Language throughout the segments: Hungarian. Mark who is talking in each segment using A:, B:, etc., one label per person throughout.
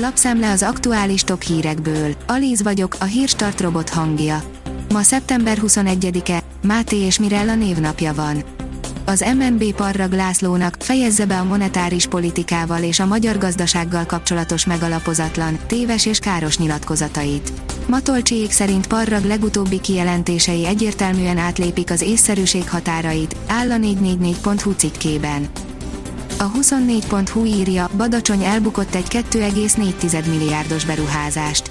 A: Lapszemle az aktuális top hírekből. Alíz vagyok, a hírstart robot hangja. Ma szeptember 21-e, Máté és Mirella névnapja van. Az MNB Parrag Lászlónak fejezze be a monetáris politikával és a magyar gazdasággal kapcsolatos megalapozatlan, téves és káros nyilatkozatait. Matolcsiék szerint Parrag legutóbbi kijelentései egyértelműen átlépik az észszerűség határait, áll a 444.hu cikkében. A 24.hu írja, Badacsony elbukott egy 2,4 milliárdos beruházást.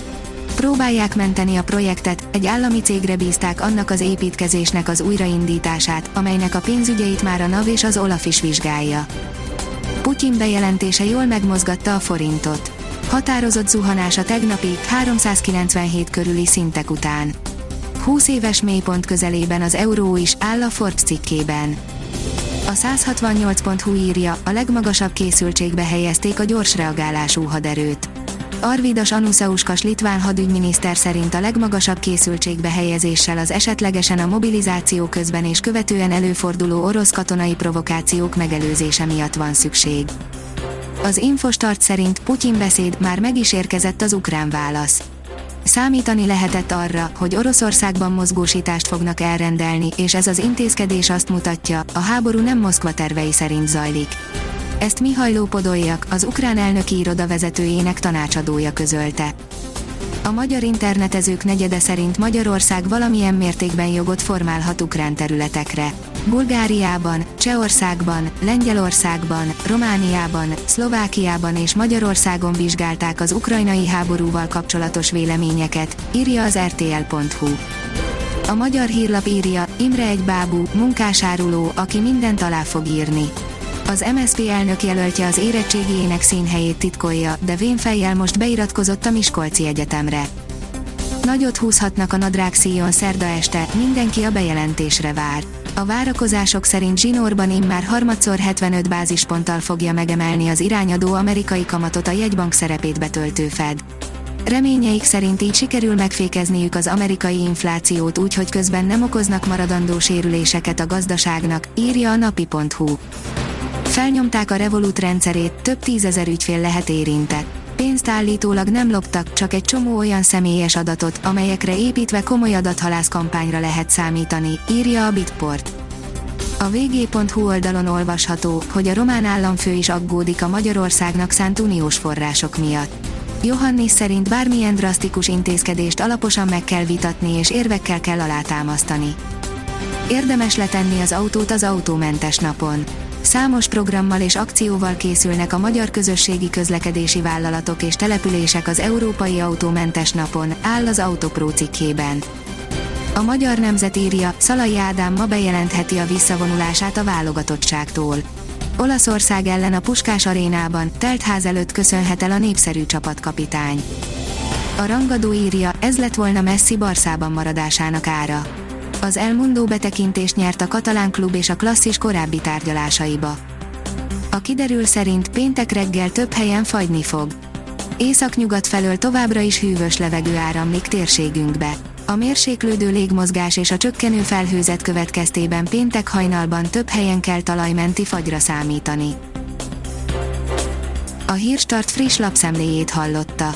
A: Próbálják menteni a projektet, egy állami cégre bízták annak az építkezésnek az újraindítását, amelynek a pénzügyeit már a NAV és az OLAF is vizsgálja. Putyin bejelentése jól megmozgatta a forintot. Határozott zuhanás a tegnapi 397 körüli szintek után. 20 éves mélypont közelében az euró is áll a Forbes cikkében. A 168.hu írja, a legmagasabb készültségbe helyezték a gyors reagálású haderőt. Arvidas Anusauskas litván hadügyminiszter szerint a legmagasabb készültségbe helyezéssel az esetlegesen a mobilizáció közben és követően előforduló orosz katonai provokációk megelőzése miatt van szükség. Az Infostart szerint Putyin beszéd már meg is érkezett az ukrán válasz. Számítani lehetett arra, hogy Oroszországban mozgósítást fognak elrendelni, és ez az intézkedés azt mutatja, a háború nem Moszkva tervei szerint zajlik. Ezt Mihajló Podoljak, az ukrán elnöki iroda vezetőjének tanácsadója közölte. A magyar internetezők negyede szerint Magyarország valamilyen mértékben jogot formálhat ukrán területekre. Bulgáriában, Csehországban, Lengyelországban, Romániában, Szlovákiában és Magyarországon vizsgálták az ukrajnai háborúval kapcsolatos véleményeket, írja az rtl.hu. A magyar hírlap írja, Imre egy bábú, munkásáruló, aki mindent alá fog írni. Az MSZP elnök jelöltje az érettségiének színhelyét titkolja, de vénfejjel most beiratkozott a Miskolci Egyetemre. Nagyot húzhatnak a nadrág szíjon szerda este, mindenki a bejelentésre vár. A várakozások szerint Zsinórban immár harmadszor 75 bázisponttal fogja megemelni az irányadó amerikai kamatot a jegybank szerepét betöltő Fed. Reményeik szerint így sikerül megfékezniük az amerikai inflációt úgy, hogy közben nem okoznak maradandó sérüléseket a gazdaságnak, írja a napi.hu. Felnyomták a Revolut rendszerét, több tízezer ügyfél lehet érintett. Pénzt állítólag nem loptak, csak egy csomó olyan személyes adatot, amelyekre építve komoly adathalász kampányra lehet számítani, írja a Bitport. A vg.hu oldalon olvasható, hogy a román államfő is aggódik a Magyarországnak szánt uniós források miatt. Johannis szerint bármilyen drasztikus intézkedést alaposan meg kell vitatni és érvekkel kell alátámasztani. Érdemes letenni az autót az autómentes napon. Számos programmal és akcióval készülnek a magyar közösségi közlekedési vállalatok és települések az Európai Autómentes Napon, áll az Autopro cikkében. A magyar nemzet írja, Szalai Ádám ma bejelentheti a visszavonulását a válogatottságtól. Olaszország ellen a Puskás arénában, teltház előtt köszönhet el a népszerű csapatkapitány. A rangadó írja, ez lett volna Messi Barszában maradásának ára az El Mundo betekintést nyert a katalán klub és a klasszis korábbi tárgyalásaiba. A kiderül szerint péntek reggel több helyen fagyni fog. Északnyugat felől továbbra is hűvös levegő áramlik térségünkbe. A mérséklődő légmozgás és a csökkenő felhőzet következtében péntek hajnalban több helyen kell talajmenti fagyra számítani. A Hírstart friss lapszemléjét hallotta.